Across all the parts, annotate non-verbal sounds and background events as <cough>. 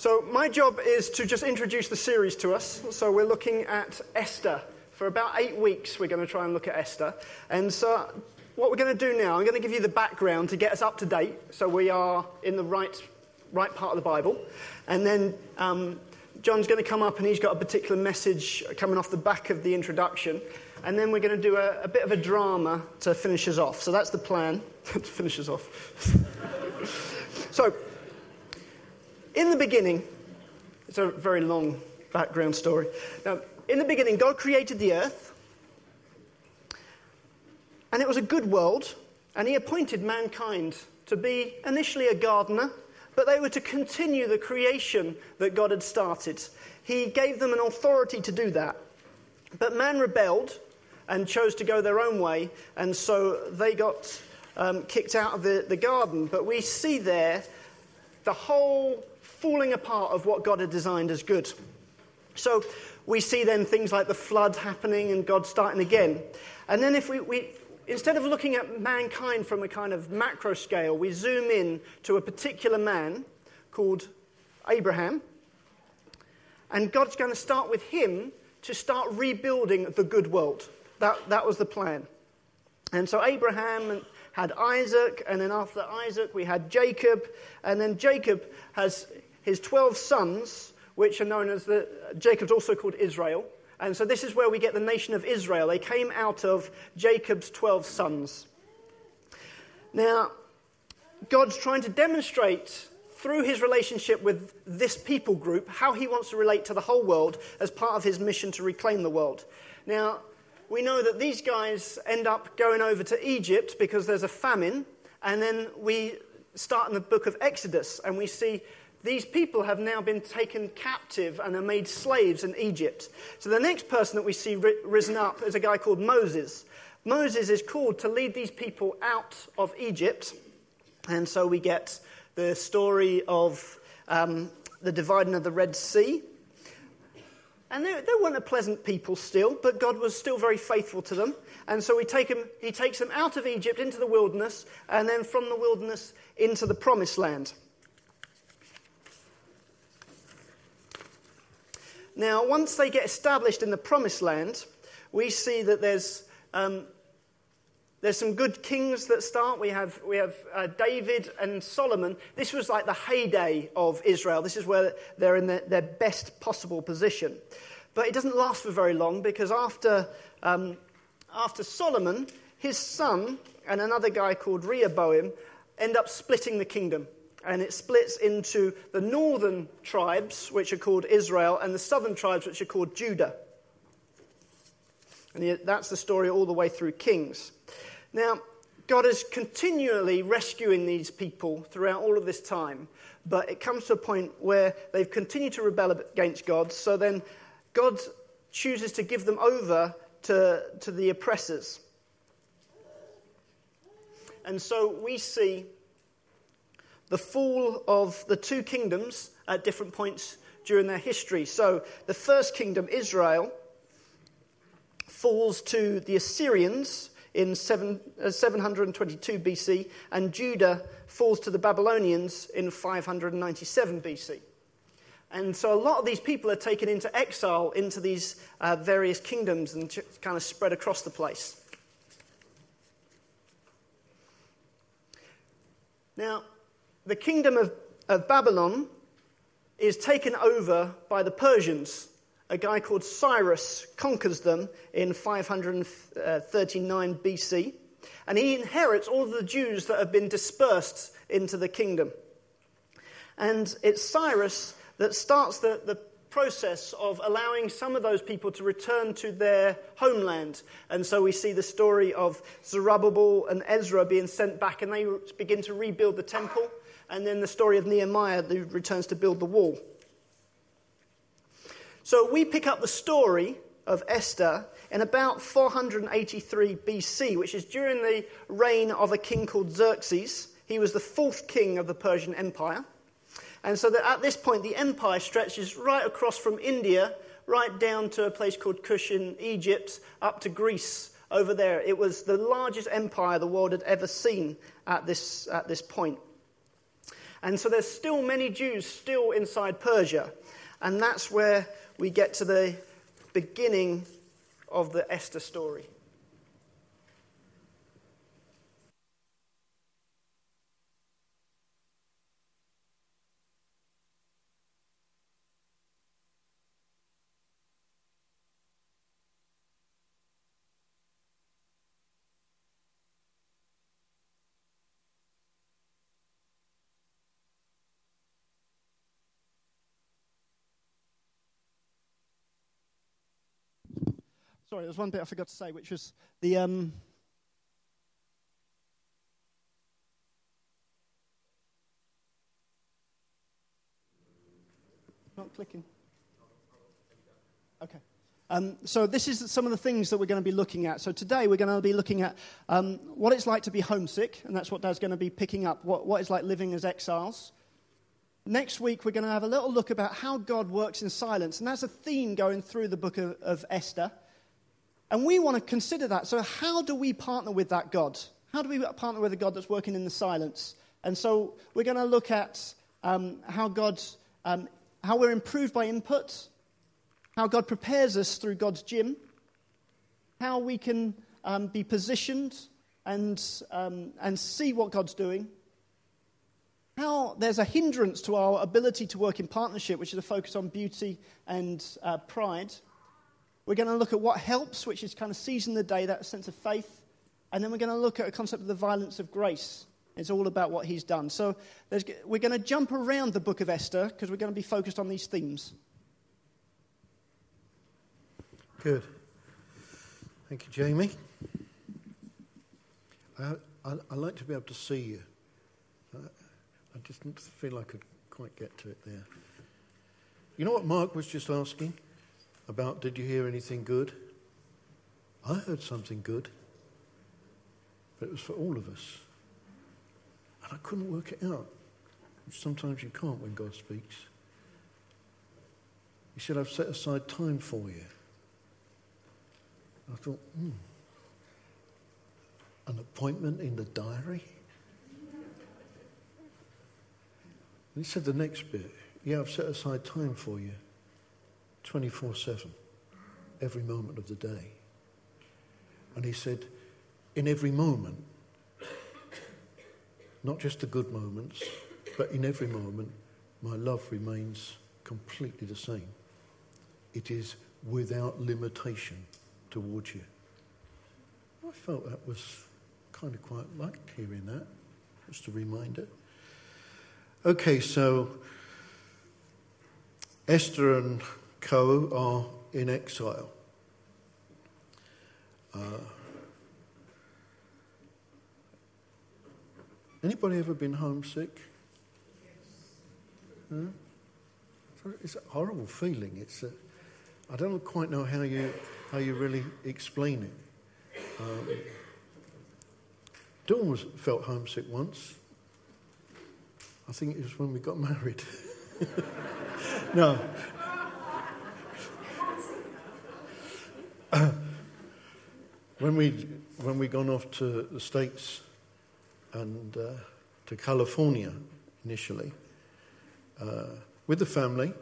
So, my job is to just introduce the series to us. So, we're looking at Esther. For about eight weeks, we're going to try and look at Esther. And so, what we're going to do now, I'm going to give you the background to get us up to date so we are in the right, right part of the Bible. And then um, John's going to come up and he's got a particular message coming off the back of the introduction. And then we're going to do a, a bit of a drama to finish us off. So, that's the plan <laughs> to finish us off. <laughs> so, in the beginning, it's a very long background story. Now, in the beginning, God created the earth, and it was a good world, and He appointed mankind to be initially a gardener, but they were to continue the creation that God had started. He gave them an authority to do that. But man rebelled and chose to go their own way, and so they got um, kicked out of the, the garden. But we see there the whole falling apart of what God had designed as good. So we see then things like the flood happening and God starting again. And then if we, we instead of looking at mankind from a kind of macro scale, we zoom in to a particular man called Abraham. And God's going to start with him to start rebuilding the good world. That, that was the plan. And so Abraham had Isaac, and then after Isaac, we had Jacob, and then Jacob has his 12 sons, which are known as the, Jacob's also called Israel. And so this is where we get the nation of Israel. They came out of Jacob's 12 sons. Now, God's trying to demonstrate through his relationship with this people group how he wants to relate to the whole world as part of his mission to reclaim the world. Now, we know that these guys end up going over to Egypt because there's a famine, and then we start in the book of Exodus and we see these people have now been taken captive and are made slaves in Egypt. So the next person that we see risen up is a guy called Moses. Moses is called to lead these people out of Egypt. And so we get the story of um, the dividing of the Red Sea. And they, they, weren't a pleasant people still, but God was still very faithful to them. And so take him, he takes them out of Egypt into the wilderness, and then from the wilderness into the promised land. Now, once they get established in the promised land, we see that there's, um, there's some good kings that start. We have, we have uh, David and Solomon. This was like the heyday of Israel. This is where they're in the, their best possible position. But it doesn't last for very long because after, um, after Solomon, his son and another guy called Rehoboam end up splitting the kingdom and it splits into the northern tribes, which are called Israel, and the southern tribes, which are called Judah. And that's the story all the way through Kings. Now, God is continually rescuing these people throughout all of this time, but it comes to a point where they've continued to rebel against God, so then God chooses to give them over to, to the oppressors. And so we see the fall of the two kingdoms at different points during their history. So the first kingdom, Israel, falls to the Assyrians in 7, uh, 722 BC, and Judah falls to the Babylonians in 597 BC. And so a lot of these people are taken into exile into these uh, various kingdoms and kind of spread across the place. Now, the kingdom of, of Babylon is taken over by the Persians. A guy called Cyrus conquers them in 539 BC, and he inherits all the Jews that have been dispersed into the kingdom. And it's Cyrus that starts the, the process of allowing some of those people to return to their homeland. And so we see the story of Zerubbabel and Ezra being sent back, and they begin to rebuild the temple and then the story of Nehemiah who returns to build the wall. So we pick up the story of Esther in about 483 BC, which is during the reign of a king called Xerxes. He was the fourth king of the Persian Empire. And so that at this point, the empire stretches right across from India, right down to a place called Kush in Egypt, up to Greece over there. It was the largest empire the world had ever seen at this, at this point. And so there's still many Jews still inside Persia. And that's where we get to the beginning of the Esther story. Sorry, there's one bit I forgot to say, which was the. Um, not clicking. Okay. Um, so, this is some of the things that we're going to be looking at. So, today we're going to be looking at um, what it's like to be homesick, and that's what Dad's going to be picking up what, what it's like living as exiles. Next week, we're going to have a little look about how God works in silence, and that's a theme going through the book of, of Esther. And we want to consider that. So, how do we partner with that God? How do we partner with a God that's working in the silence? And so, we're going to look at um, how God, um, how we're improved by input, how God prepares us through God's gym, how we can um, be positioned and, um, and see what God's doing, how there's a hindrance to our ability to work in partnership, which is a focus on beauty and uh, pride. We're going to look at what helps, which is kind of seizing the day, that sense of faith. And then we're going to look at a concept of the violence of grace. It's all about what he's done. So we're going to jump around the book of Esther because we're going to be focused on these themes. Good. Thank you, Jamie. I, I, I like to be able to see you. I, I just feel I could quite get to it there. You know what Mark was just asking? About did you hear anything good? I heard something good, but it was for all of us. And I couldn't work it out, sometimes you can't when God speaks. He said, I've set aside time for you. I thought, hmm, an appointment in the diary? And he said the next bit, yeah, I've set aside time for you. 24 7, every moment of the day. And he said, in every moment, not just the good moments, but in every moment, my love remains completely the same. It is without limitation towards you. I felt that was kind of quite like hearing that, just a reminder. Okay, so Esther and co are in exile. Uh, anybody ever been homesick? Huh? It's a horrible feeling. It's a, I don't quite know how you, how you really explain it. Um, Dawn was, felt homesick once. I think it was when we got <laughs> married. <laughs> no, <coughs> when we when we gone off to the states and uh, to California initially uh, with the family.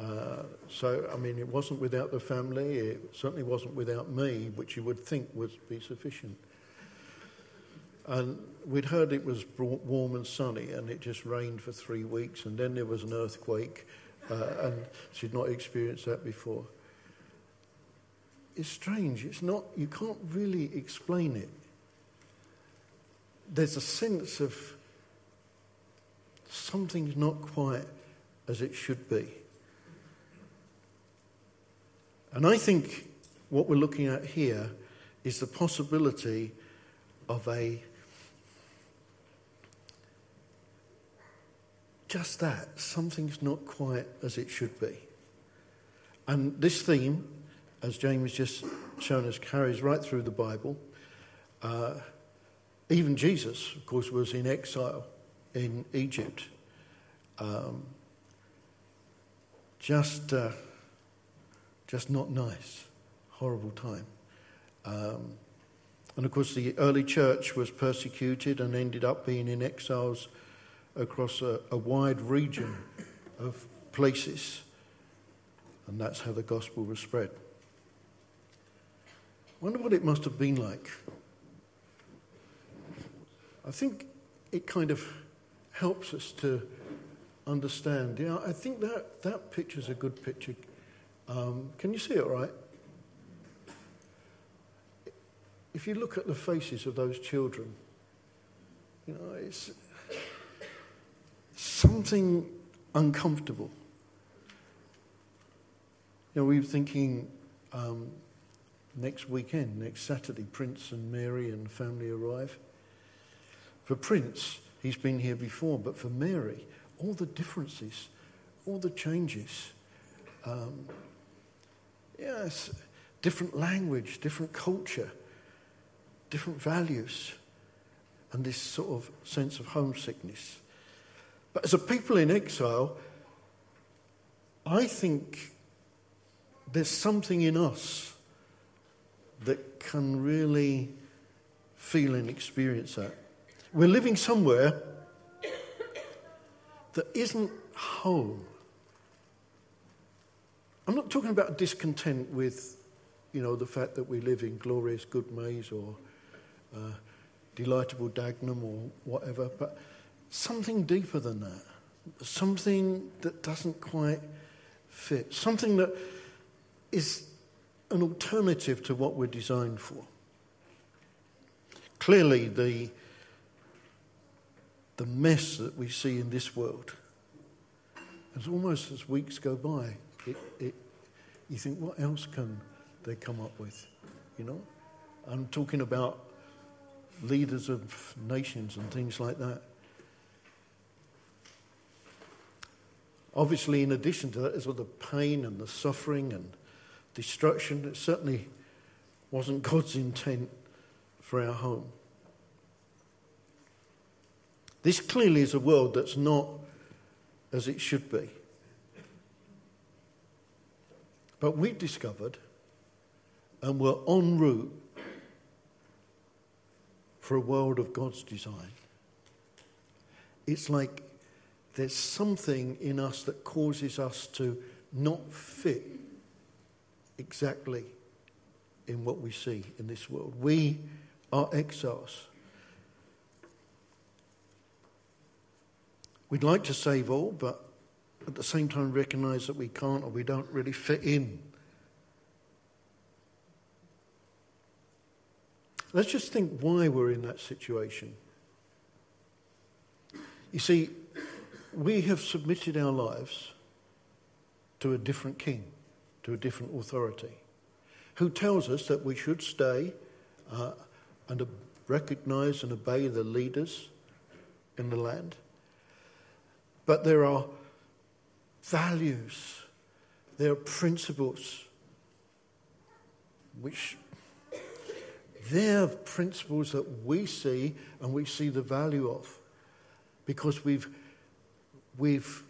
Uh, so I mean, it wasn't without the family. It certainly wasn't without me, which you would think would be sufficient. And we'd heard it was warm and sunny, and it just rained for three weeks, and then there was an earthquake, uh, and she'd not experienced that before is strange. It's not, you can't really explain it. There's a sense of something's not quite as it should be. And I think what we're looking at here is the possibility of a just that something's not quite as it should be. And this theme as James just shown us, carries right through the Bible. Uh, even Jesus, of course, was in exile in Egypt. Um, just, uh, just not nice, horrible time. Um, and of course, the early church was persecuted and ended up being in exiles across a, a wide region of places. And that's how the gospel was spread. Wonder what it must have been like. I think it kind of helps us to understand. Yeah, I think that, that picture's a good picture. Um, can you see it right? If you look at the faces of those children, you know, it's something uncomfortable. You know, we were thinking um, next weekend, next Saturday, Prince and Mary and family arrive. For Prince, he's been here before, but for Mary, all the differences, all the changes. Um, yes, different language, different culture, different values, and this sort of sense of homesickness. But as a people in exile, I think there's something in us that can really feel and experience that. We're living somewhere that isn't home. I'm not talking about discontent with, you know, the fact that we live in glorious good Goodmayes or uh, delightable Dagenham or whatever, but something deeper than that. Something that doesn't quite fit. Something that is an alternative to what we're designed for. Clearly, the the mess that we see in this world. As almost as weeks go by, it, it, you think, what else can they come up with? You know? I'm talking about leaders of nations and things like that. Obviously, in addition to that, there's all the pain and the suffering and destruction. It certainly wasn't <laughs> God's intent for our home. This clearly is a world that's not as it should be. But we've discovered, and we're en route for a world of God's design. It's like there's something in us that causes us to not fit exactly in what we see in this world. We are exiles. We'd like to save all, but at the same time recognize that we can't or we don't really fit in. Let's just think why we're in that situation. You see, we have submitted our lives to a different king, to a different authority, who tells us that we should stay uh, and recognize and obey the leaders in the land. But there are values, there are principles which they're principles that we see and we see the value of because we've, we've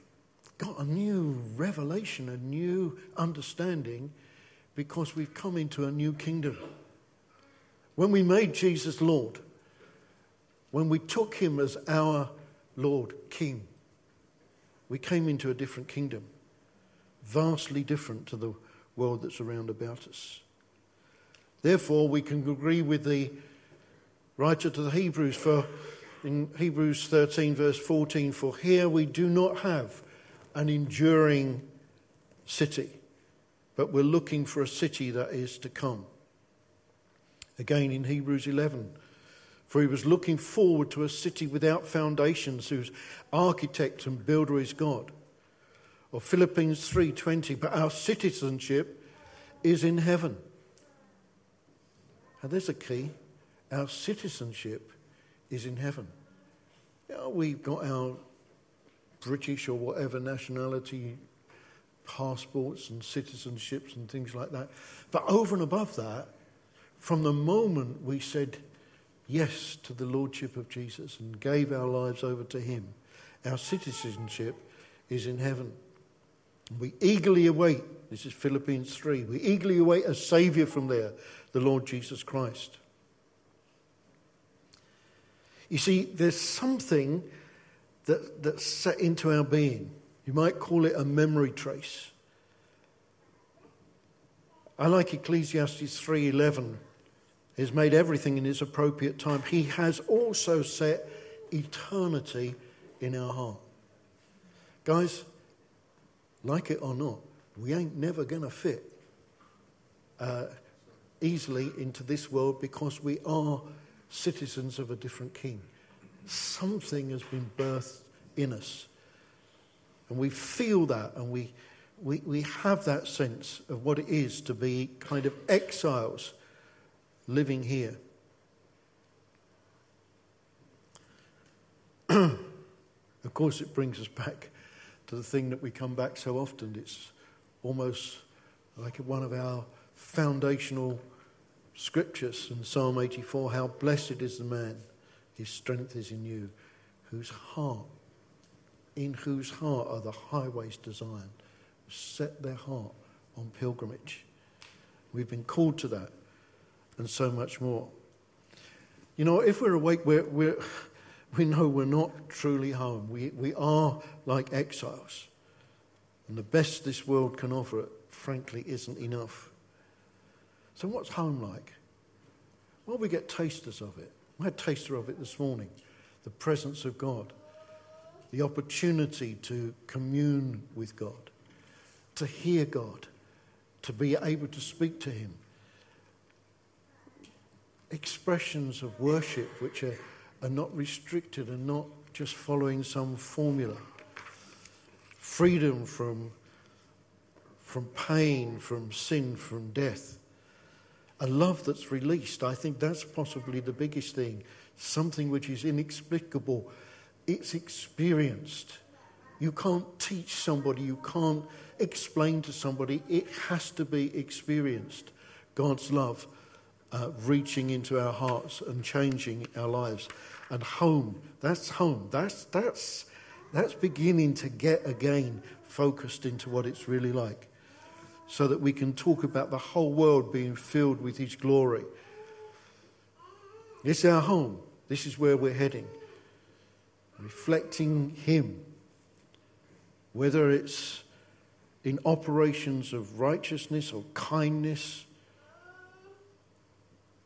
got a new revelation, a new understanding because we've come into a new kingdom. When we made Jesus Lord, when we took him as our Lord, King, we came into a different kingdom, vastly different to the world that's around about us. Therefore, we can agree with the writer to the Hebrews for in Hebrews 13, verse 14, for here we do not have an enduring city, but we're looking for a city that is to come. Again in Hebrews 11, for he was looking forward to a city without foundations whose architect and builder is God. Or Philippians 3:20, but our citizenship is in heaven. And there's a key. Our citizenship is in heaven. We've got our British or whatever nationality passports and citizenships and things like that. But over and above that, from the moment we said yes to the Lordship of Jesus and gave our lives over to Him, our citizenship is in heaven. We eagerly await, this is Philippians 3, we eagerly await a Saviour from there, the Lord Jesus Christ. You see, there's something that, that's set into our being. You might call it a memory trace. I like Ecclesiastes 3:11. He's made everything in its appropriate time. He has also set eternity in our heart. Guys, like it or not, we ain't never going to fit uh, easily into this world because we are citizens of a different king. Something has been birthed in us. And we feel that and we, we, we have that sense of what it is to be kind of exiles living here. <clears throat> of course, it brings us back to the thing that we come back so often. It's almost like one of our foundational scriptures in Psalm 84 How blessed is the man, his strength is in you, whose heart, in whose heart are the highways designed, set their heart on pilgrimage. We've been called to that and so much more. You know, if we're awake, we're, we're, <laughs> we know we're not truly home. We, we are like exiles. And the best this world can offer, frankly, isn't enough. So, what's home like? Well, we get tasters of it. We had a taster of it this morning. The presence of God, the opportunity to commune with God, to hear God, to be able to speak to Him. Expressions of worship which are, are not restricted and not just following some formula. Freedom from, from pain, from sin, from death a love that's released. I think that's possibly the biggest thing. Something which is inexplicable. It's experienced. You can't teach somebody, you can't explain to somebody. It has to be experienced. God's love uh, reaching into our hearts and changing our lives. And home, that's home. That's, that's, that's beginning to get again focused into what it's really like so that we can talk about the whole world being filled with His glory. It's our home. This is where we're heading. Reflecting Him. Whether it's in operations of righteousness or kindness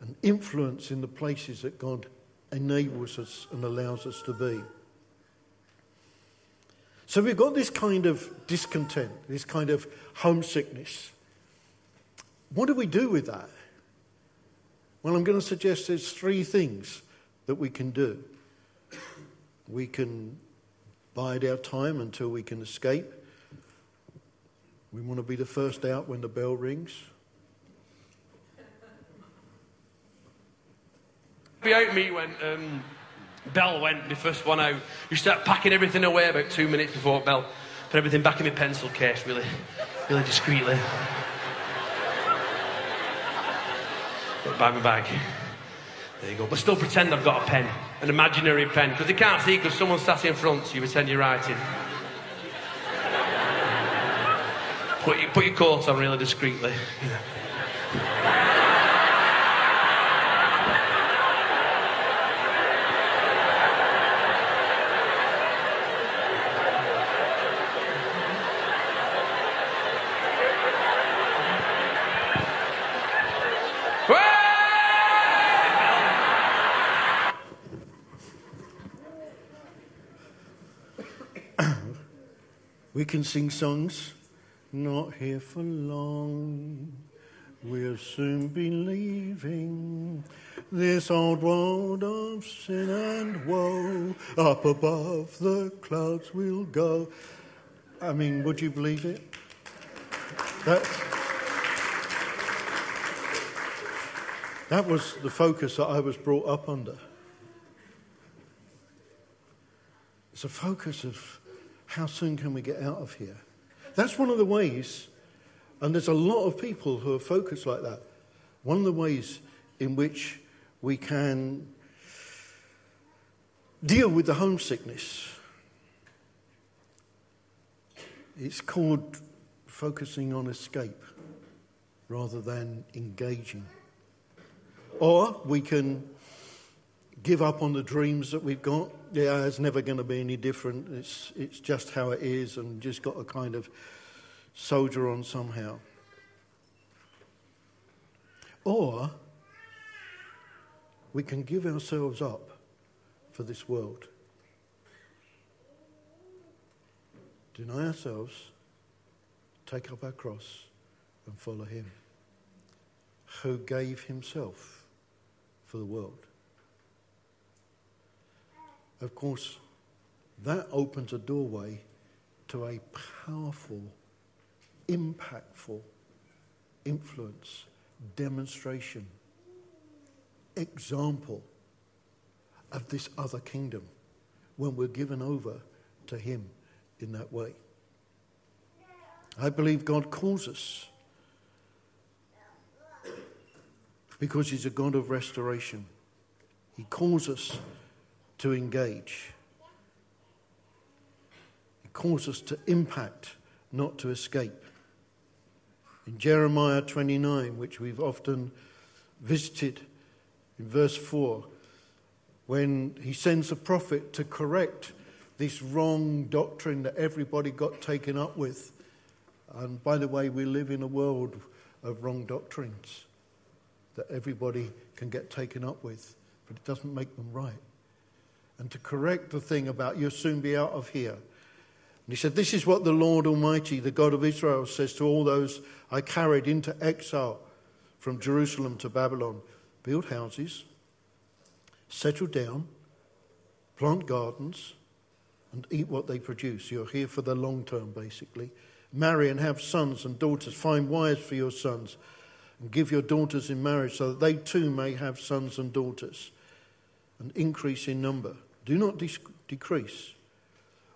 and influence in the places that God enables us and allows us to be. So we've got this kind of discontent, this kind of homesickness. What do we do with that? Well, I'm going to suggest there's three things that we can do. We can bide our time until we can escape. We want to be the first out when the bell rings. Be out me when um, Bell went, the first one out. You start packing everything away about two minutes before Bell. Put everything back in my pencil case, really, really discreetly. By my bag. There you go. But still pretend I've got a pen, an imaginary pen, because they can't see because someone sat in front, so you pretend you're writing. Put, your, put your coat on really discreetly. Can sing songs, not here for long. We'll soon be leaving this old world of sin and woe. Up above the clouds we'll go. I mean, would you believe it? That, that was the focus that I was brought up under. It's a focus of how soon can we get out of here? That's one of the ways, and there's a lot of people who are focused like that. One of the ways in which we can deal with the homesickness. It's called focusing on escape rather than engaging. Or we can give up on the dreams that we've got. Yeah, it's never going to be any different. It's, it's just how it is, and just got to kind of soldier on somehow. Or we can give ourselves up for this world. Deny ourselves, take up our cross, and follow Him, who gave Himself for the world. Of course, that opens a doorway to a powerful, impactful influence, demonstration, example of this other kingdom when we're given over to Him in that way. I believe God calls us because He's a God of restoration. He calls us to engage. He calls us to impact, not to escape. In Jeremiah 29, which we've often visited, in verse 4, when he sends a prophet to correct this wrong doctrine that everybody got taken up with. And by the way, we live in a world of wrong doctrines that everybody can get taken up with, but it doesn't make them right. And to correct the thing about you'll soon be out of here. And he said, This is what the Lord Almighty, the God of Israel, says to all those I carried into exile from Jerusalem to Babylon build houses, settle down, plant gardens, and eat what they produce. You're here for the long term, basically. Marry and have sons and daughters. Find wives for your sons and give your daughters in marriage so that they too may have sons and daughters and increase in number. Do not de- decrease.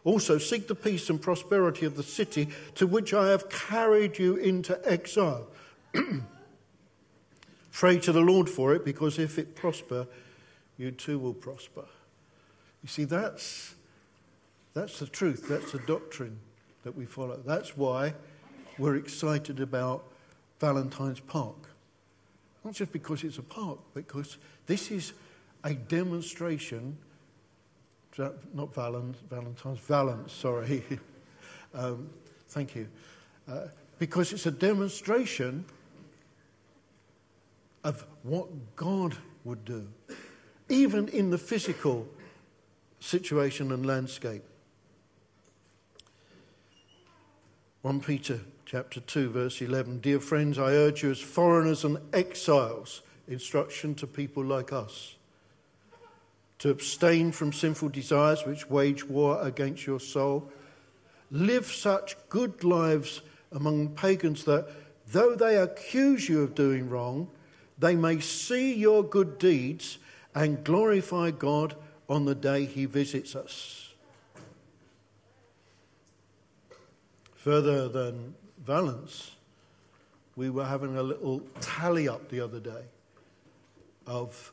Also, seek the peace and prosperity of the city to which I have carried you into exile. <clears throat> Pray to the Lord for it, because if it prosper, you too will prosper. You see, that's, that's the truth, that's the doctrine that we follow. That's why we're excited about Valentine's Park. Not just because it's a park, because this is a demonstration, not Valentine's, Valence, sorry. <laughs> um, thank you. Uh, because it's a demonstration of what God would do even in the physical situation and landscape. 1 Peter chapter 2 verse 11 Dear friends I urge you as foreigners and exiles instruction to people like us to abstain from sinful desires which wage war against your soul live such good lives among pagans that though they accuse you of doing wrong they may see your good deeds and glorify God on the day he visits us. Further than Valence, we were having a little tally up the other day of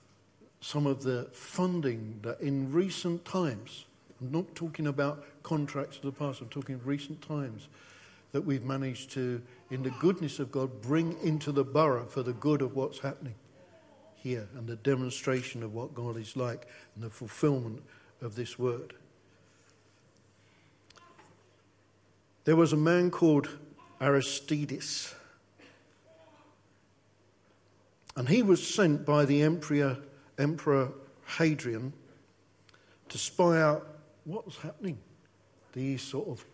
some of the funding that in recent times, I'm not talking about contracts of the past, I'm talking recent times, that we've managed to, in the goodness of God, bring into the borough for the good of what's happening here and the demonstration of what God is like and the fulfillment of this word. There was a man called Aristides, and he was sent by the emperor, emperor Hadrian to spy out what was happening. These sort of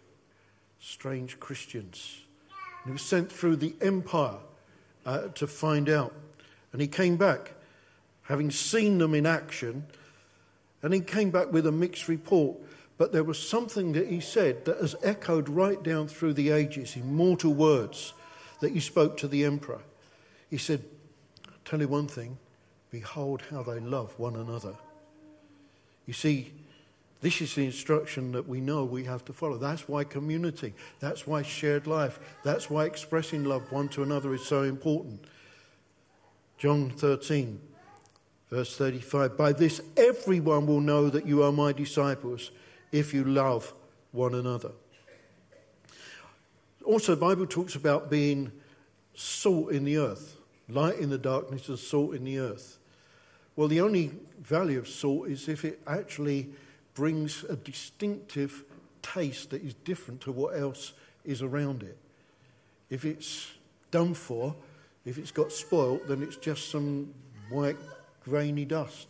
strange Christians. And he was sent through the empire uh, to find out. And he came back having seen them in action, and he came back with a mixed report. But there was something that he said that has echoed right down through the ages, immortal words that he spoke to the emperor. He said, I'll tell you one thing behold how they love one another. You see, this is the instruction that we know we have to follow. That's why community, that's why shared life, that's why expressing love one to another is so important. John 13, Verse 35 By this everyone will know that you are my disciples if you love one another. Also, the Bible talks about being salt in the earth, light in the darkness and salt in the earth. Well, the only value of salt is if it actually brings a distinctive taste that is different to what else is around it. If it's done for, if it's got spoilt, then it's just some white, grainy dust.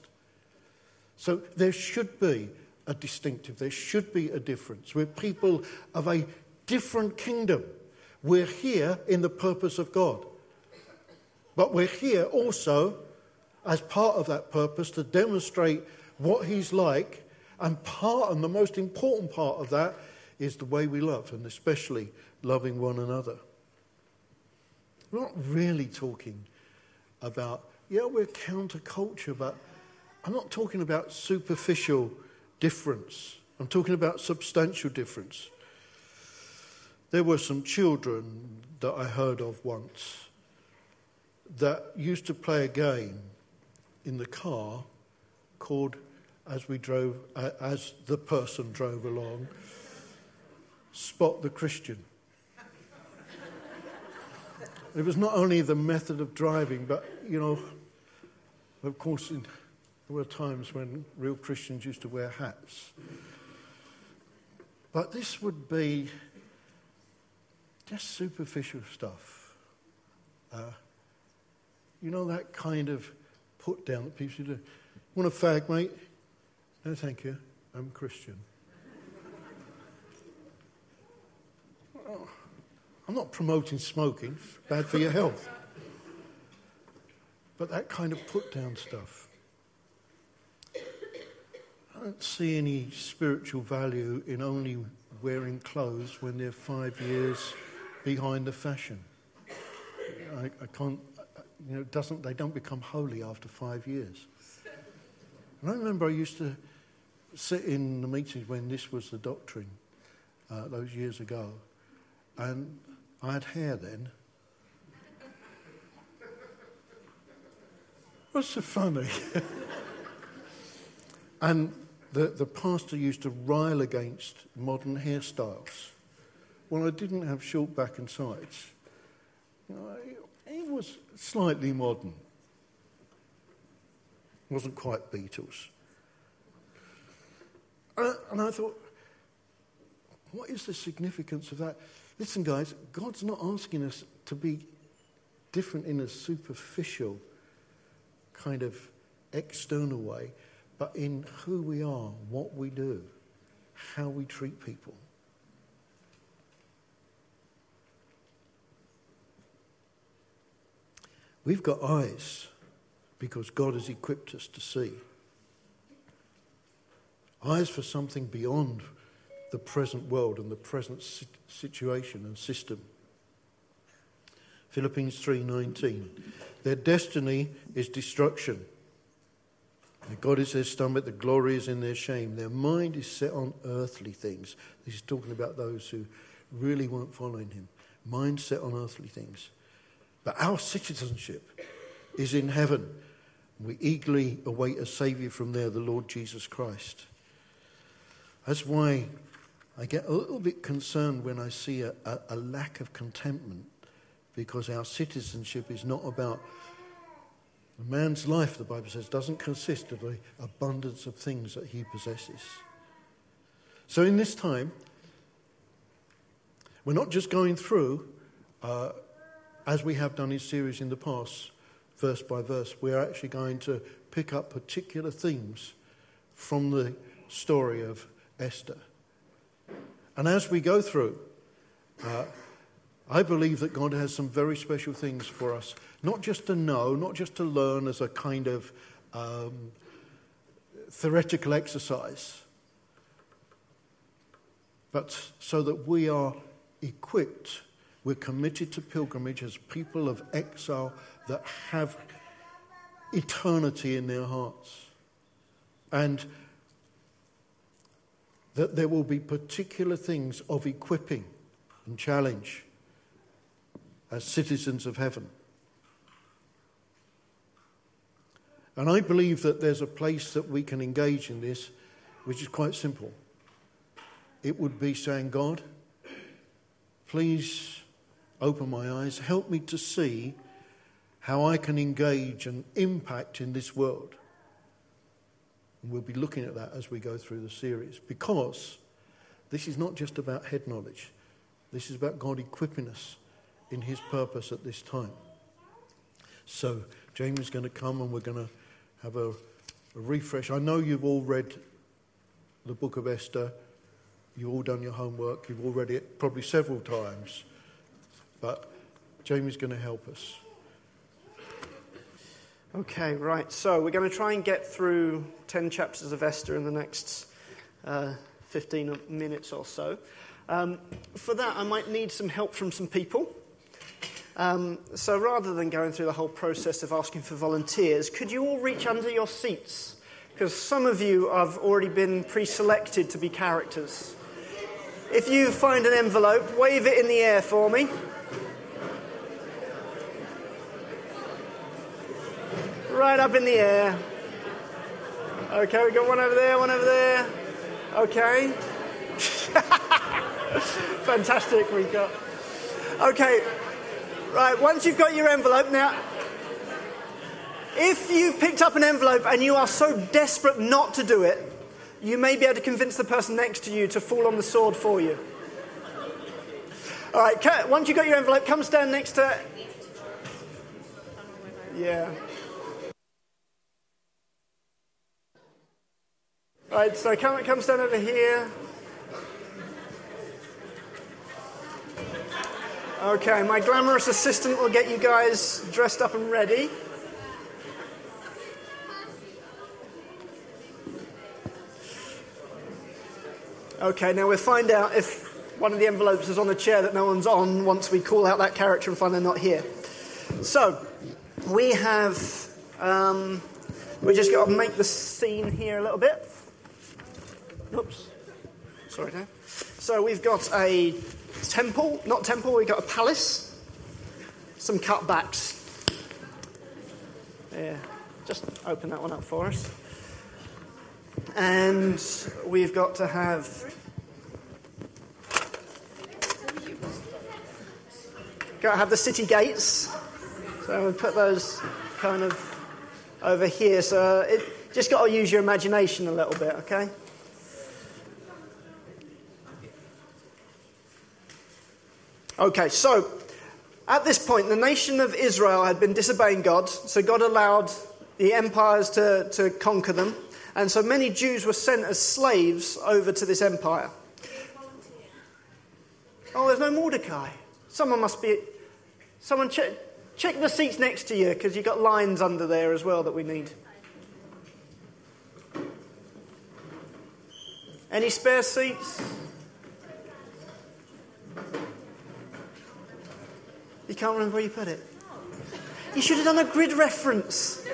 So there should be a distinctive, there should be a difference. We're people of a different kingdom. We're here in the purpose of God. But we're here also as part of that purpose to demonstrate what He's like. And part, and the most important part of that, is the way we love, and especially loving one another. We're not really talking about, yeah, we're counterculture, but I'm not talking about superficial difference. I'm talking about substantial difference. There were some children that I heard of once that used to play a game in the car called, as we drove, uh, as the person drove along, Spot the Christian. it was not only the method of driving, but, you know, of course, in, there were times when real Christians used to wear hats. But this would be just superficial stuff. Uh, you know, that kind of put down that people do. Want a fag, mate? No, thank you. I'm Christian. <laughs> I'm not promoting smoking, it's bad for your health. But that kind of put down stuff. I don't see any spiritual value in only wearing clothes when they're five years behind the fashion. I, I can't you know, doesn't, they don't become holy after five years. And I remember I used to sit in the meetings when this was the doctrine uh, those years ago, and I had hair then. What's so funny? <laughs> and the, the pastor used to rile against modern hairstyles. Well, I didn't have short back and sides. It was slightly modern. Wasn't quite Beatles. Uh, and I thought, what is the significance of that? Listen, guys, God's not asking us to be different in a superficial kind of external way, but in who we are, what we do, how we treat people. We've got eyes because God has equipped us to see. Eyes for something beyond the present world and the present situation and system. Philippians 3:19 Their destiny is destruction. God is their stomach, the glory is in their shame. Their mind is set on earthly things. This is talking about those who really weren't following him. Mind set on earthly things. But our citizenship is in heaven. We eagerly await a Saviour from there, the Lord Jesus Christ. That's why I get a little bit concerned when I see a, a, a lack of contentment because our citizenship is not about a man's life, the Bible says, doesn't consist of the abundance of things that he possesses. So in this time, we're not just going through uh, as we have done in series in the past, verse by verse, we're actually going to pick up particular themes from the story of Esther. And as we go through, uh, I believe that God has some very special things for us, not just to know, not just to learn as a kind of um, theoretical exercise, but so that we are equipped we're committed to pilgrimage as people of exile that have eternity in their hearts. And that there will be particular things of equipping and challenge as citizens of heaven. And I believe that there's a place that we can engage in this, which is quite simple. It would be saying, God, please open my eyes, help me to see how I can engage and impact in this world. And we'll be looking at that as we go through the series because this is not just about head knowledge, this is about God equipping us in His purpose at this time. So, James is going to come and we're going to have a, a refresh. I know you've all read the book of Esther, you've all done your homework, you've all read it probably several times, but Jamie's going to help us. Okay, right. So we're going to try and get through 10 chapters of Esther in the next uh, 15 minutes or so. Um, for that, I might need some help from some people. Um, so rather than going through the whole process of asking for volunteers, could you all reach under your seats? Because some of you have already been pre selected to be characters. If you find an envelope, wave it in the air for me. Right up in the air. Okay, we got one over there, one over there. Okay. <laughs> Fantastic, we got. Okay, right, once you've got your envelope, now, if you've picked up an envelope and you are so desperate not to do it, you may be able to convince the person next to you to fall on the sword for you. All right, once you've got your envelope, come stand next to. Yeah. Right, so come, come stand over here. Okay, my glamorous assistant will get you guys dressed up and ready. Okay, now we'll find out if one of the envelopes is on a chair that no one's on once we call out that character and find they're not here. So, we have, um, we just got to make the scene here a little bit. Oops. Sorry, Dave. So we've got a temple, not temple, we've got a palace, some cutbacks. Yeah, just open that one up for us. And we've got to have. Got to have the city gates. So we put those kind of over here. So it just got to use your imagination a little bit, okay? Okay, so at this point, the nation of Israel had been disobeying God, so God allowed the empires to, to conquer them, and so many Jews were sent as slaves over to this empire. Oh, there's no Mordecai. Someone must be. Someone check, check the seats next to you because you've got lines under there as well that we need. Any spare seats? You can't remember where you put it? You should have done a grid reference.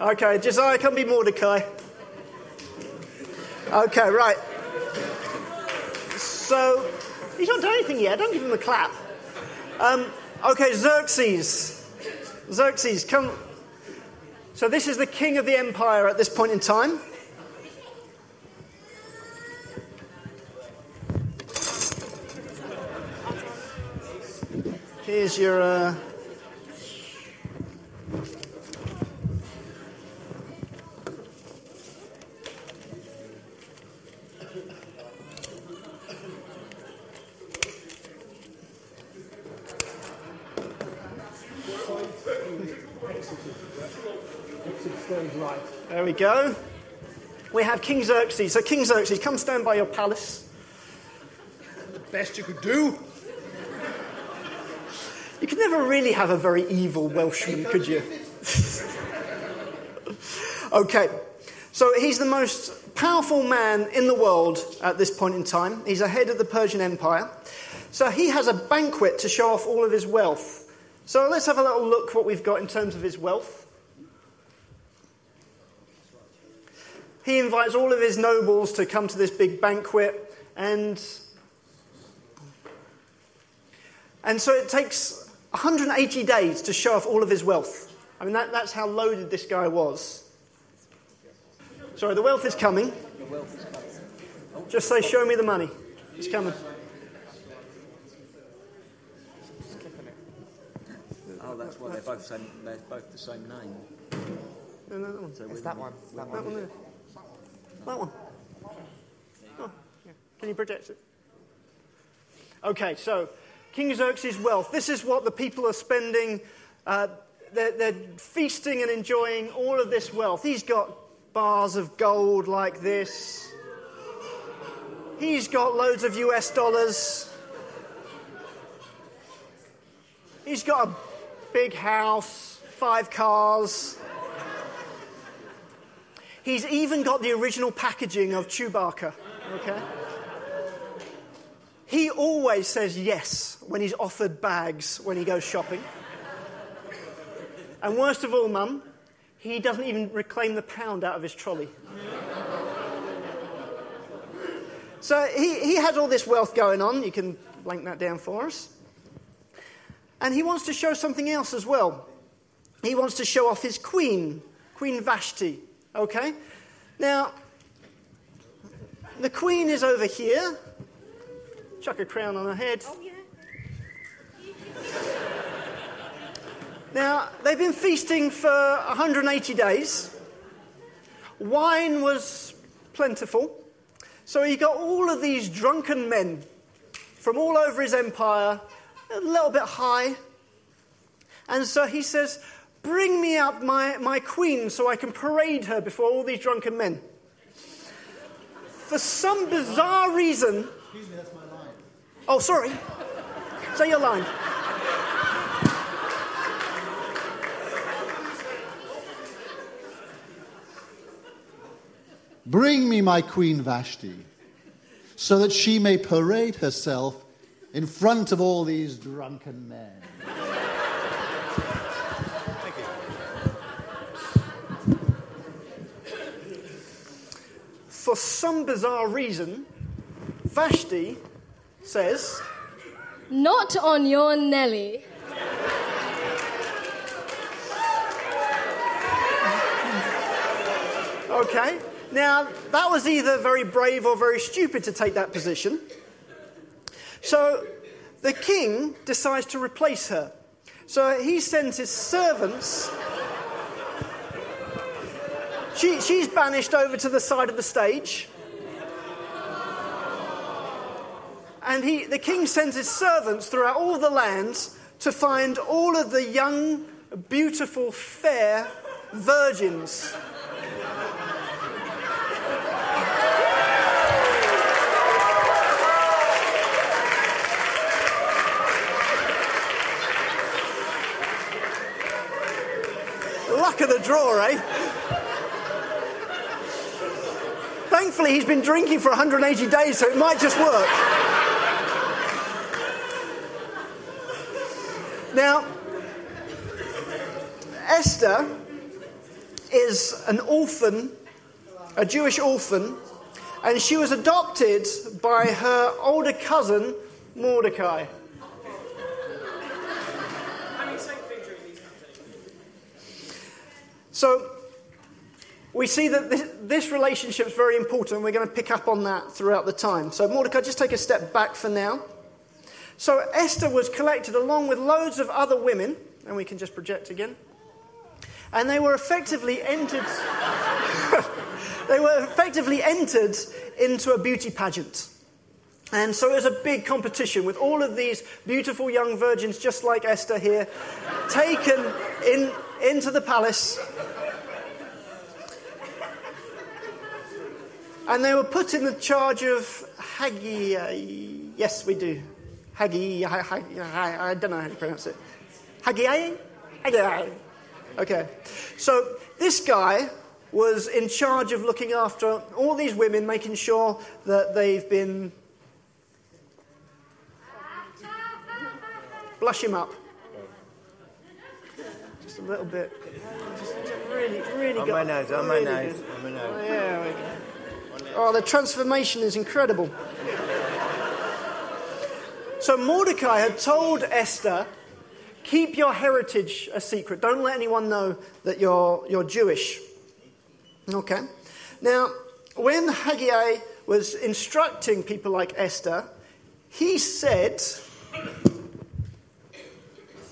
Okay, Josiah come be Mordecai. Okay, right. So, he's not done anything yet. Don't give him a clap. Um, okay, Xerxes. Xerxes, come. So, this is the king of the empire at this point in time. Here's your. Uh, There we go. We have King Xerxes. So, King Xerxes, come stand by your palace. The best you could do. You could never really have a very evil Welshman, could you? <laughs> okay, so he's the most powerful man in the world at this point in time. He's a head of the Persian Empire. So he has a banquet to show off all of his wealth. So let's have a little look what we've got in terms of his wealth. He invites all of his nobles to come to this big banquet, and and so it takes 180 days to show off all of his wealth. I mean, that, that's how loaded this guy was. Sorry, the wealth is coming. Just say, Show me the money. It's coming. Oh, that's why they're both same. They're both the same name. No, no, that one. So It's that one. It's that That one. one there. That one. Oh, yeah. Can you project it? Okay, so King Xerxes' wealth. This is what the people are spending. Uh, they're, they're feasting and enjoying all of this wealth. He's got bars of gold like this. He's got loads of US dollars. He's got a big house, five cars. He's even got the original packaging of Chewbacca. Okay? He always says yes when he's offered bags when he goes shopping. And worst of all, Mum, he doesn't even reclaim the pound out of his trolley. So he, he has all this wealth going on. You can blank that down for us. And he wants to show something else as well. He wants to show off his queen, Queen Vashti. Okay? Now, the queen is over here. Chuck a crown on her head. Oh, now, they've been feasting for 180 days. Wine was plentiful. So he got all of these drunken men from all over his empire, a little bit high. And so he says, Bring me up my, my queen so I can parade her before all these drunken men. For some bizarre reason. Excuse me, that's my line. Oh, sorry. Say your line. Bring me my Queen Vashti, so that she may parade herself in front of all these drunken men. For some bizarre reason, Vashti says, Not on your Nelly. Okay. Now, that was either very brave or very stupid to take that position. So the king decides to replace her. So he sends his servants. She, she's banished over to the side of the stage. And he, the king sends his servants throughout all the lands to find all of the young, beautiful, fair virgins. Luck of the draw, eh? Thankfully, he's been drinking for 180 days, so it might just work. Now, Esther is an orphan, a Jewish orphan, and she was adopted by her older cousin, Mordecai. So we see that this, this relationship is very important. And we're going to pick up on that throughout the time. So, Mordecai, just take a step back for now. So, Esther was collected along with loads of other women, and we can just project again. And they were effectively entered. <laughs> they were effectively entered into a beauty pageant. And so it was a big competition with all of these beautiful young virgins, just like Esther here, taken in, into the palace. And they were put in the charge of Haggai. Yes, we do. Haggai. I don't know how to pronounce it. Haggai? Haggai. Okay. So this guy was in charge of looking after all these women, making sure that they've been. Blush him up. Just a little bit. Just, just really, really On got- my nose, on my nose, good. on my nose. Oh, yeah. Oh, the transformation is incredible. So Mordecai had told Esther, keep your heritage a secret. Don't let anyone know that you're, you're Jewish. Okay? Now, when Haggai was instructing people like Esther, he said,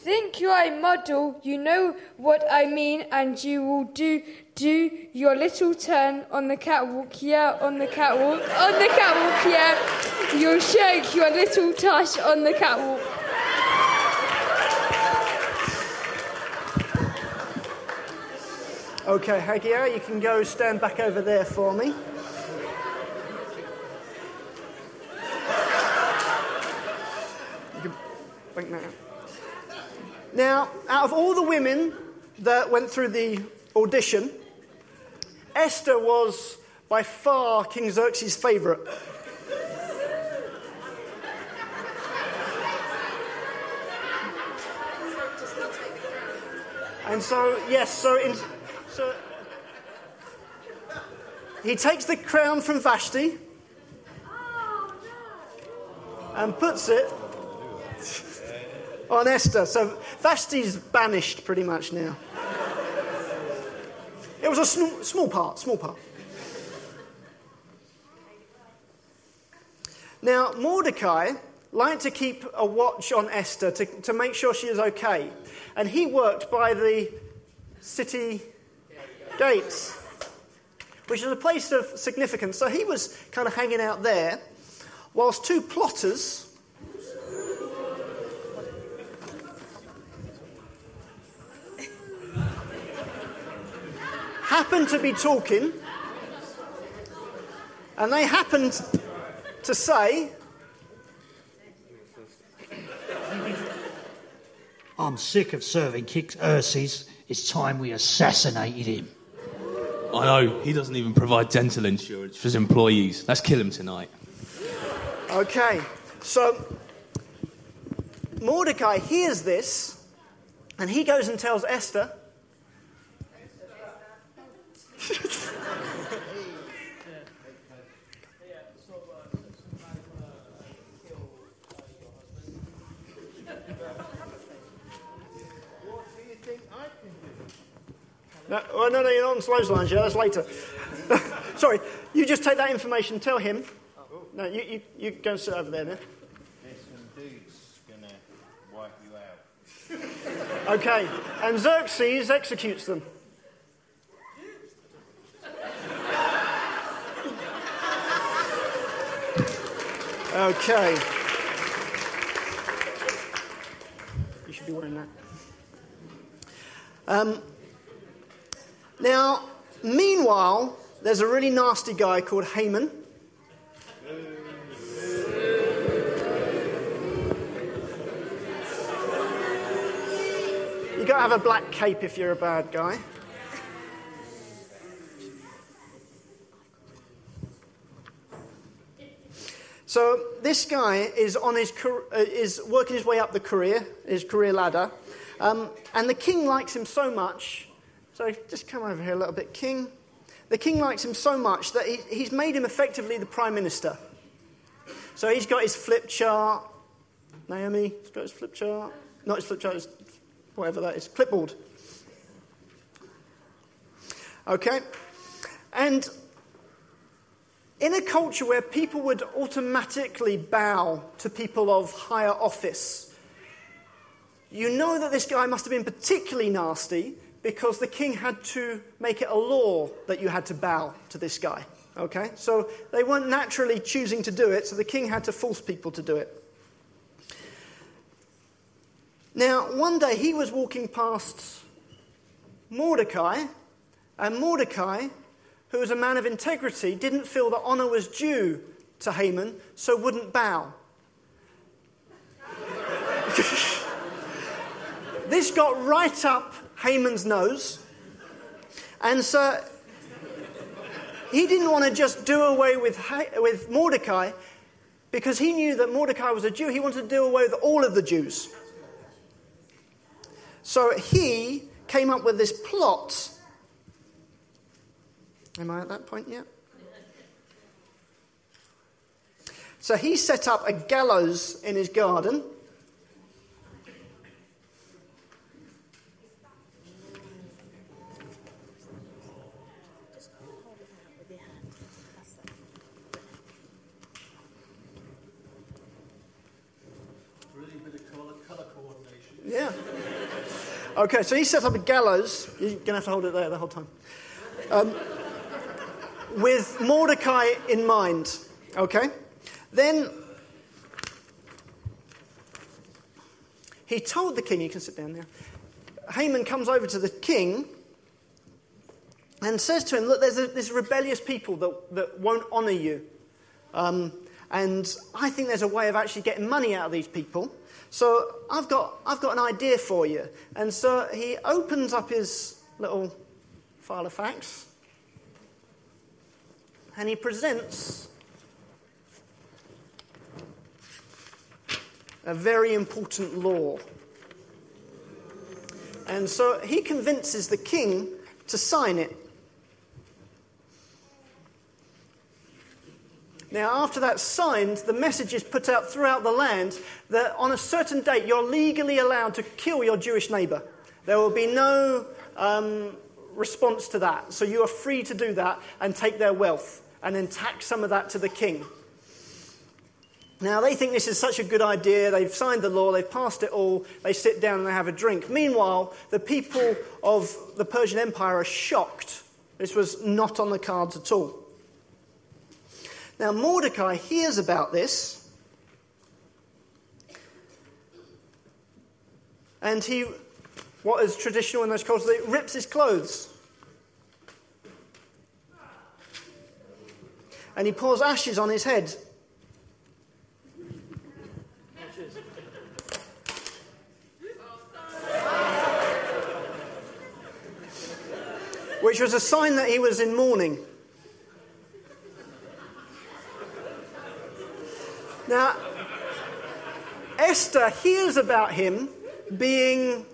think you're a model, you know what I mean, and you will do do your little turn on the catwalk, yeah, on the catwalk, on the catwalk, yeah. You'll shake your little tush on the catwalk. Okay, Hagia, you can go stand back over there for me. You can that out. Now, out of all the women that went through the audition, Esther was by far King Xerxes' favourite. And so, yes, so, in, so he takes the crown from Vashti and puts it on Esther. So Vashti's banished pretty much now. It was a sm- small part, small part. Now, Mordecai liked to keep a watch on Esther to, to make sure she is okay. And he worked by the city gates, which is a place of significance. So he was kind of hanging out there, whilst two plotters happened to be talking, and they happened to say, I'm sick of serving kicks Xerxes. It's time we assassinated him. I know, he doesn't even provide dental insurance for his employees. Let's kill him tonight. Okay, so Mordecai hears this, and he goes and tells Esther. No, no, no, you're not on Slows Lines yet. That's later. <laughs> Sorry, you just take that information, tell him. No, you, you, you go and sit over there then. There's some dudes gonna wipe you out. Okay, and Xerxes executes them. Okay. You should be wearing that. Um, now, meanwhile, there's a really nasty guy called Haman. You gotta have a black cape if you're a bad guy. So this guy is on his uh, is working his way up the career, his career ladder, um, and the king likes him so much. So just come over here a little bit, king. The king likes him so much that he, he's made him effectively the prime minister. So he's got his flip chart. Naomi, he's got his flip chart. Not his flip chart, his whatever that is, clipboard. Okay? And in a culture where people would automatically bow to people of higher office, you know that this guy must have been particularly nasty because the king had to make it a law that you had to bow to this guy. Okay? So they weren't naturally choosing to do it, so the king had to force people to do it. Now, one day he was walking past Mordecai, and Mordecai, who was a man of integrity, didn't feel that honor was due to Haman, so wouldn't bow. <laughs> this got right up Haman's nose, and so he didn't want to just do away with, with Mordecai because he knew that Mordecai was a Jew. He wanted to do away with all of the Jews. So he came up with this plot. Am I at that point yet? So he set up a gallows in his garden. Yeah. Okay, so he set up a gallows. You're going to have to hold it there the whole time. Um, with Mordecai in mind. Okay? Then he told the king, you can sit down there. Haman comes over to the king and says to him, Look, there's a, this rebellious people that, that won't honour you. Um, and I think there's a way of actually getting money out of these people. So I've got, I've got an idea for you. And so he opens up his little file of facts and he presents a very important law. And so he convinces the king to sign it. Now, after that's signed, the message is put out throughout the land that on a certain date you're legally allowed to kill your Jewish neighbor. There will be no um, response to that. So you are free to do that and take their wealth and then tax some of that to the king. Now, they think this is such a good idea. They've signed the law, they've passed it all. They sit down and they have a drink. Meanwhile, the people of the Persian Empire are shocked. This was not on the cards at all. Now, Mordecai hears about this, and he, what is traditional in those cultures, he rips his clothes. And he pours ashes on his head. Which was a sign that he was in mourning. Now, Esther hears about him being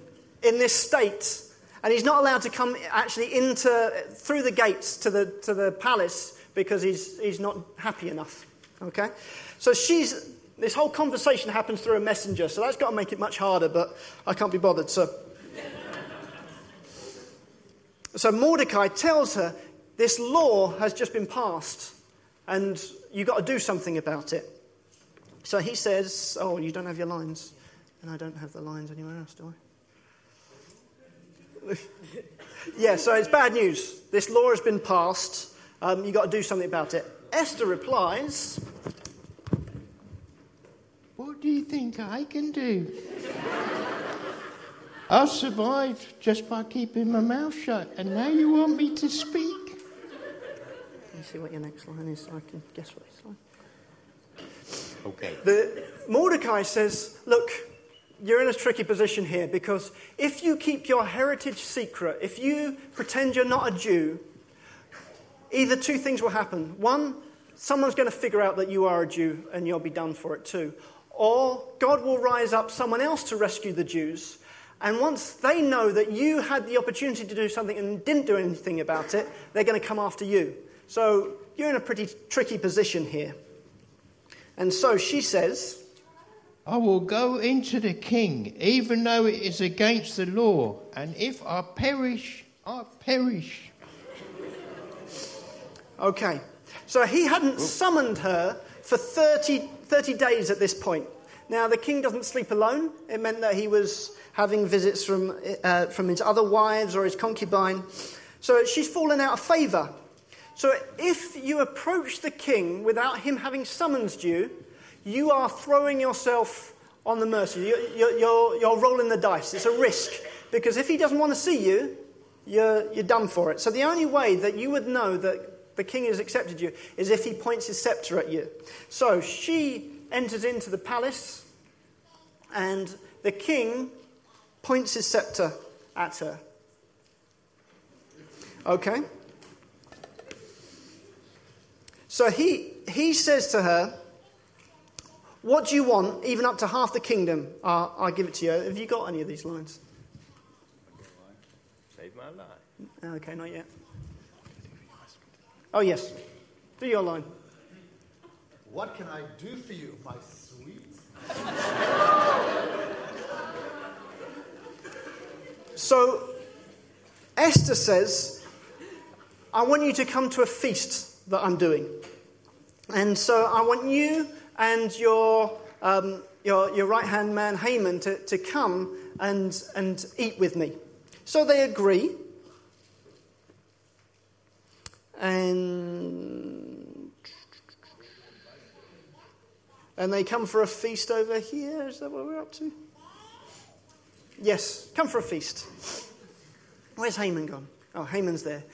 in this state, and he's not allowed to come actually into through the gates to the to the palace because he's he's not happy enough. Okay, so she's this whole conversation happens through a messenger, so that's got to make it much harder. But I can't be bothered. So, so Mordecai tells her this law has just been passed, and you've got to do something about it. So he says, Oh, you don't have your lines. And I don't have the lines anywhere else, do I? <laughs> yeah, so it's bad news. This law has been passed. Um, you've got to do something about it. Esther replies, What do you think I can do? I survived just by keeping my mouth shut, and now you want me to speak? Let me see what your next line is so I can guess what it's like. Okay. The, Mordecai says, Look, you're in a tricky position here because if you keep your heritage secret, if you pretend you're not a Jew, either two things will happen. One, someone's going to figure out that you are a Jew and you'll be done for it too. Or God will rise up someone else to rescue the Jews. And once they know that you had the opportunity to do something and didn't do anything about it, they're going to come after you. So you're in a pretty tricky position here. And so she says, I will go into the king, even though it is against the law, and if I perish, I perish. Okay. So he hadn't summoned her for 30, 30 days at this point. Now, the king doesn't sleep alone. It meant that he was having visits from, uh, from his other wives or his concubine. So she's fallen out of favour. So if you approach the king without him having summoned you, you are throwing yourself on the mercy. You're, you're, you're, rolling the dice. It's a risk. Because if he doesn't want to see you, you're, you're done for it. So the only way that you would know that the king has accepted you is if he points his scepter at you. So she enters into the palace, and the king points his scepter at her. Okay? So he, he says to her, What do you want? Even up to half the kingdom, uh, I'll give it to you. Have you got any of these lines? Save my life. Okay, not yet. Oh, yes. Do your line. What can I do for you, my sweet? So Esther says, I want you to come to a feast that I'm doing. And so I want you and your, um, your, your right hand man, Haman, to, to come and, and eat with me. So they agree. And, and they come for a feast over here. Is that what we're up to? Yes, come for a feast. Where's Haman gone? Oh, Haman's there.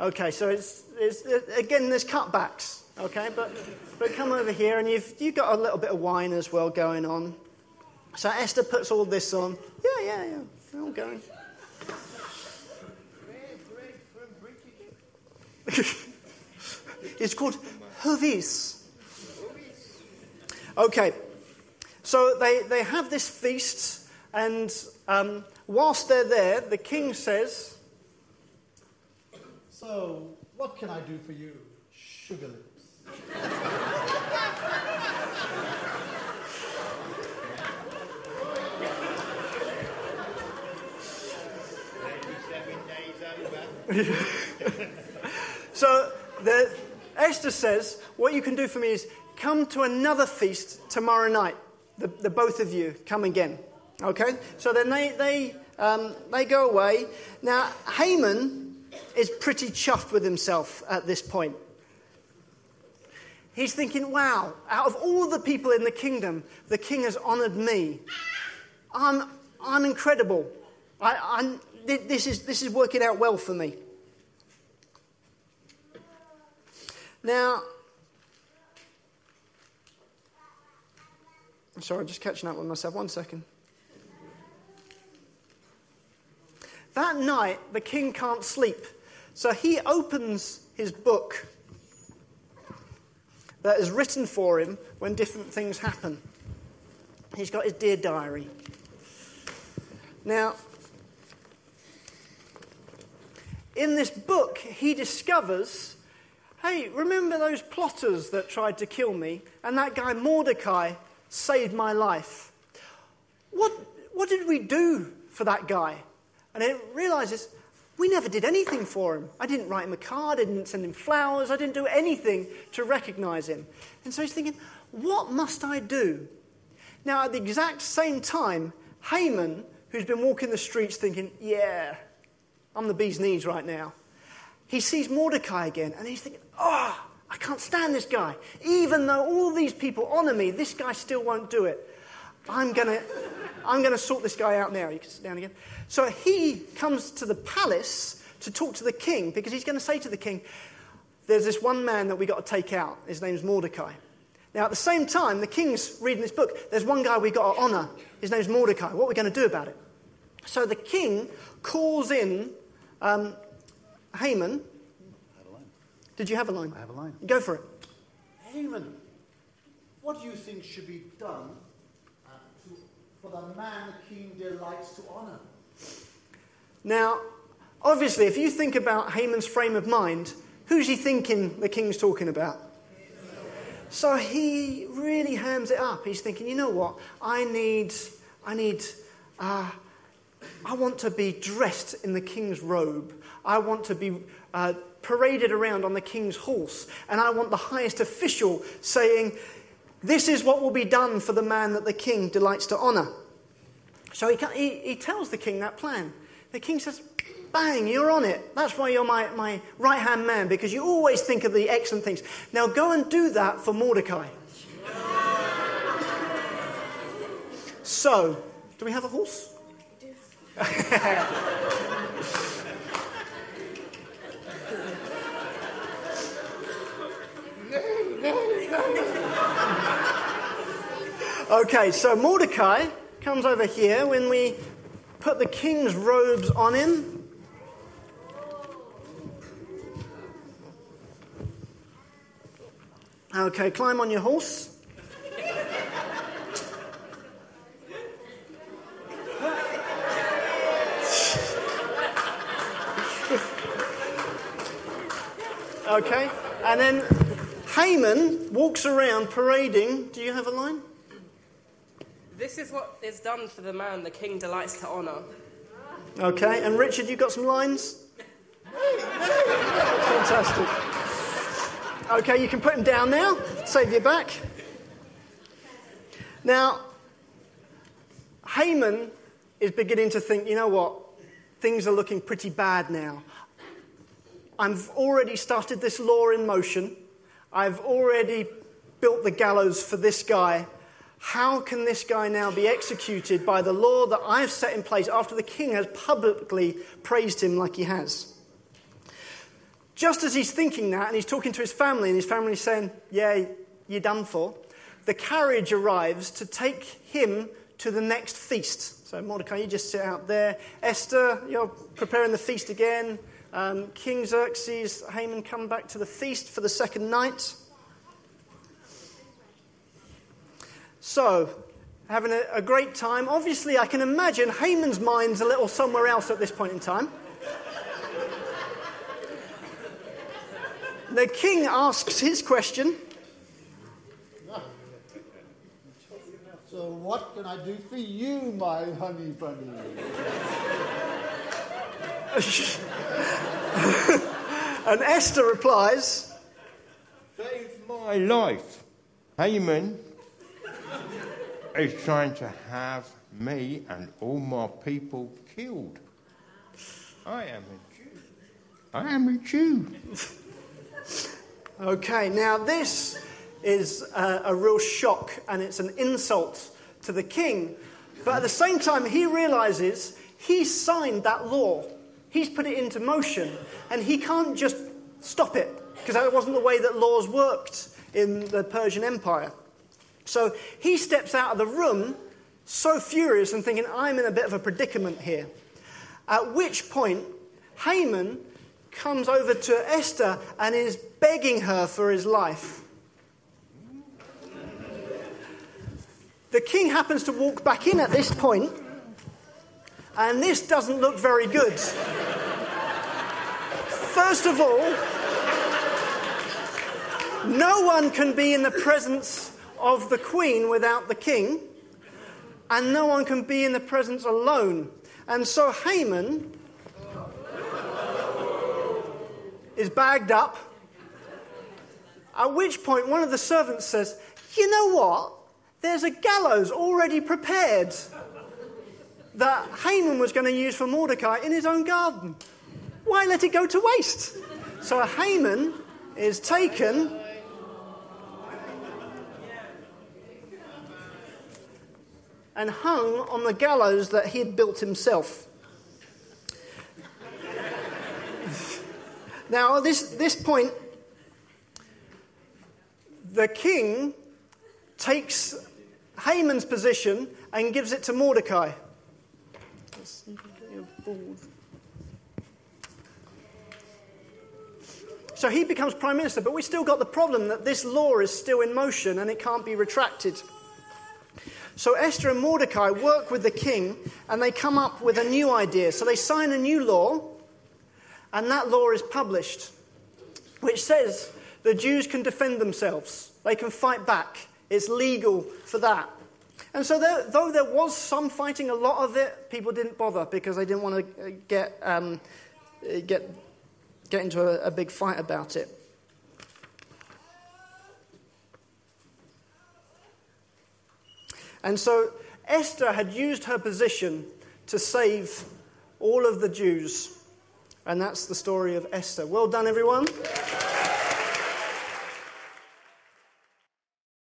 Okay, so it's, it's again, there's cutbacks. Okay, but, but come over here, and you've, you've got a little bit of wine as well going on. So Esther puts all this on. Yeah, yeah, yeah. They're all going. <laughs> it's called Hovis. Okay, so they, they have this feast, and um, whilst they're there, the king says, So, what can I do for you, sugar lips? <laughs> so the, Esther says, What you can do for me is come to another feast tomorrow night. The, the both of you come again. Okay? So then they, they, um, they go away. Now, Haman is pretty chuffed with himself at this point. He's thinking, wow, out of all the people in the kingdom, the king has honored me. I'm, I'm incredible. I, I'm, this, is, this is working out well for me. Now, I'm sorry, I'm just catching up with myself. One second. That night, the king can't sleep. So he opens his book that is written for him when different things happen. He's got his dear diary. Now, in this book, he discovers hey, remember those plotters that tried to kill me? And that guy Mordecai saved my life. What, what did we do for that guy? And it realizes we never did anything for him. I didn't write him a card, I didn't send him flowers, I didn't do anything to recognize him. And so he's thinking, what must I do? Now, at the exact same time, Haman, who's been walking the streets thinking, yeah, I'm the bee's knees right now, he sees Mordecai again and he's thinking, oh, I can't stand this guy. Even though all these people honor me, this guy still won't do it. I'm going to I'm to sort this guy out now. You can sit down again. So he comes to the palace to talk to the king because he's going to say to the king, There's this one man that we've got to take out. His name's Mordecai. Now, at the same time, the king's reading this book. There's one guy we've got to honor. His name's Mordecai. What are we going to do about it? So the king calls in um, Haman. Did you have a line? I have a line. Go for it. Haman, what do you think should be done uh, to, for the man the king delights to honor? Now, obviously, if you think about Haman's frame of mind, who's he thinking the king's talking about? So he really hams it up. He's thinking, you know what? I need, I need, uh, I want to be dressed in the king's robe. I want to be uh, paraded around on the king's horse. And I want the highest official saying, This is what will be done for the man that the king delights to honor. So he, he, he tells the king that plan. The king says, Bang, you're on it. That's why you're my, my right hand man, because you always think of the excellent things. Now go and do that for Mordecai. so, do we have a horse? <laughs> <laughs> okay, so Mordecai comes over here when we put the king's robes on him. Okay, climb on your horse. <laughs> Okay, and then Haman walks around parading. Do you have a line? This is what is done for the man the king delights to honour. Okay, and Richard, you've got some lines? Fantastic. Okay, you can put him down now, save your back. Now, Haman is beginning to think, you know what? Things are looking pretty bad now. I've already started this law in motion. I've already built the gallows for this guy. How can this guy now be executed by the law that I've set in place after the king has publicly praised him like he has? Just as he's thinking that, and he's talking to his family, and his family's saying, Yeah, you're done for, the carriage arrives to take him to the next feast. So, Mordecai, you just sit out there. Esther, you're preparing the feast again. Um, King Xerxes, Haman come back to the feast for the second night. So, having a, a great time. Obviously, I can imagine Haman's mind's a little somewhere else at this point in time. the king asks his question. So, what can I do for you, my honey bunny? <laughs> and Esther replies, Save my life. Haman is trying to have me and all my people killed. I am a Jew. I am a Jew. <laughs> Okay, now this is a, a, real shock and it's an insult to the king. But at the same time, he realizes he signed that law, he's put it into motion, and he can't just stop it because that wasn't the way that laws worked in the Persian Empire. So he steps out of the room so furious and thinking, I'm in a bit of a predicament here. At which point, Haman comes over to Esther and is begging her for his life. The king happens to walk back in at this point, and this doesn't look very good. First of all, no one can be in the presence of the queen without the king, and no one can be in the presence alone. And so Haman is bagged up, at which point one of the servants says, You know what? There's a gallows already prepared that Haman was going to use for Mordecai in his own garden. Why let it go to waste? So Haman is taken and hung on the gallows that he had built himself. <laughs> now, at this, this point, the king takes Haman's position and gives it to Mordecai. So he becomes prime minister, but we still got the problem that this law is still in motion and it can't be retracted. So Esther and Mordecai work with the king and they come up with a new idea. So they sign a new law, and that law is published, which says the Jews can defend themselves, they can fight back. It's legal for that. And so, there, though there was some fighting, a lot of it, people didn't bother because they didn't want to get, um, get, get into a, a big fight about it. And so Esther had used her position to save all of the Jews. And that's the story of Esther. Well done, everyone.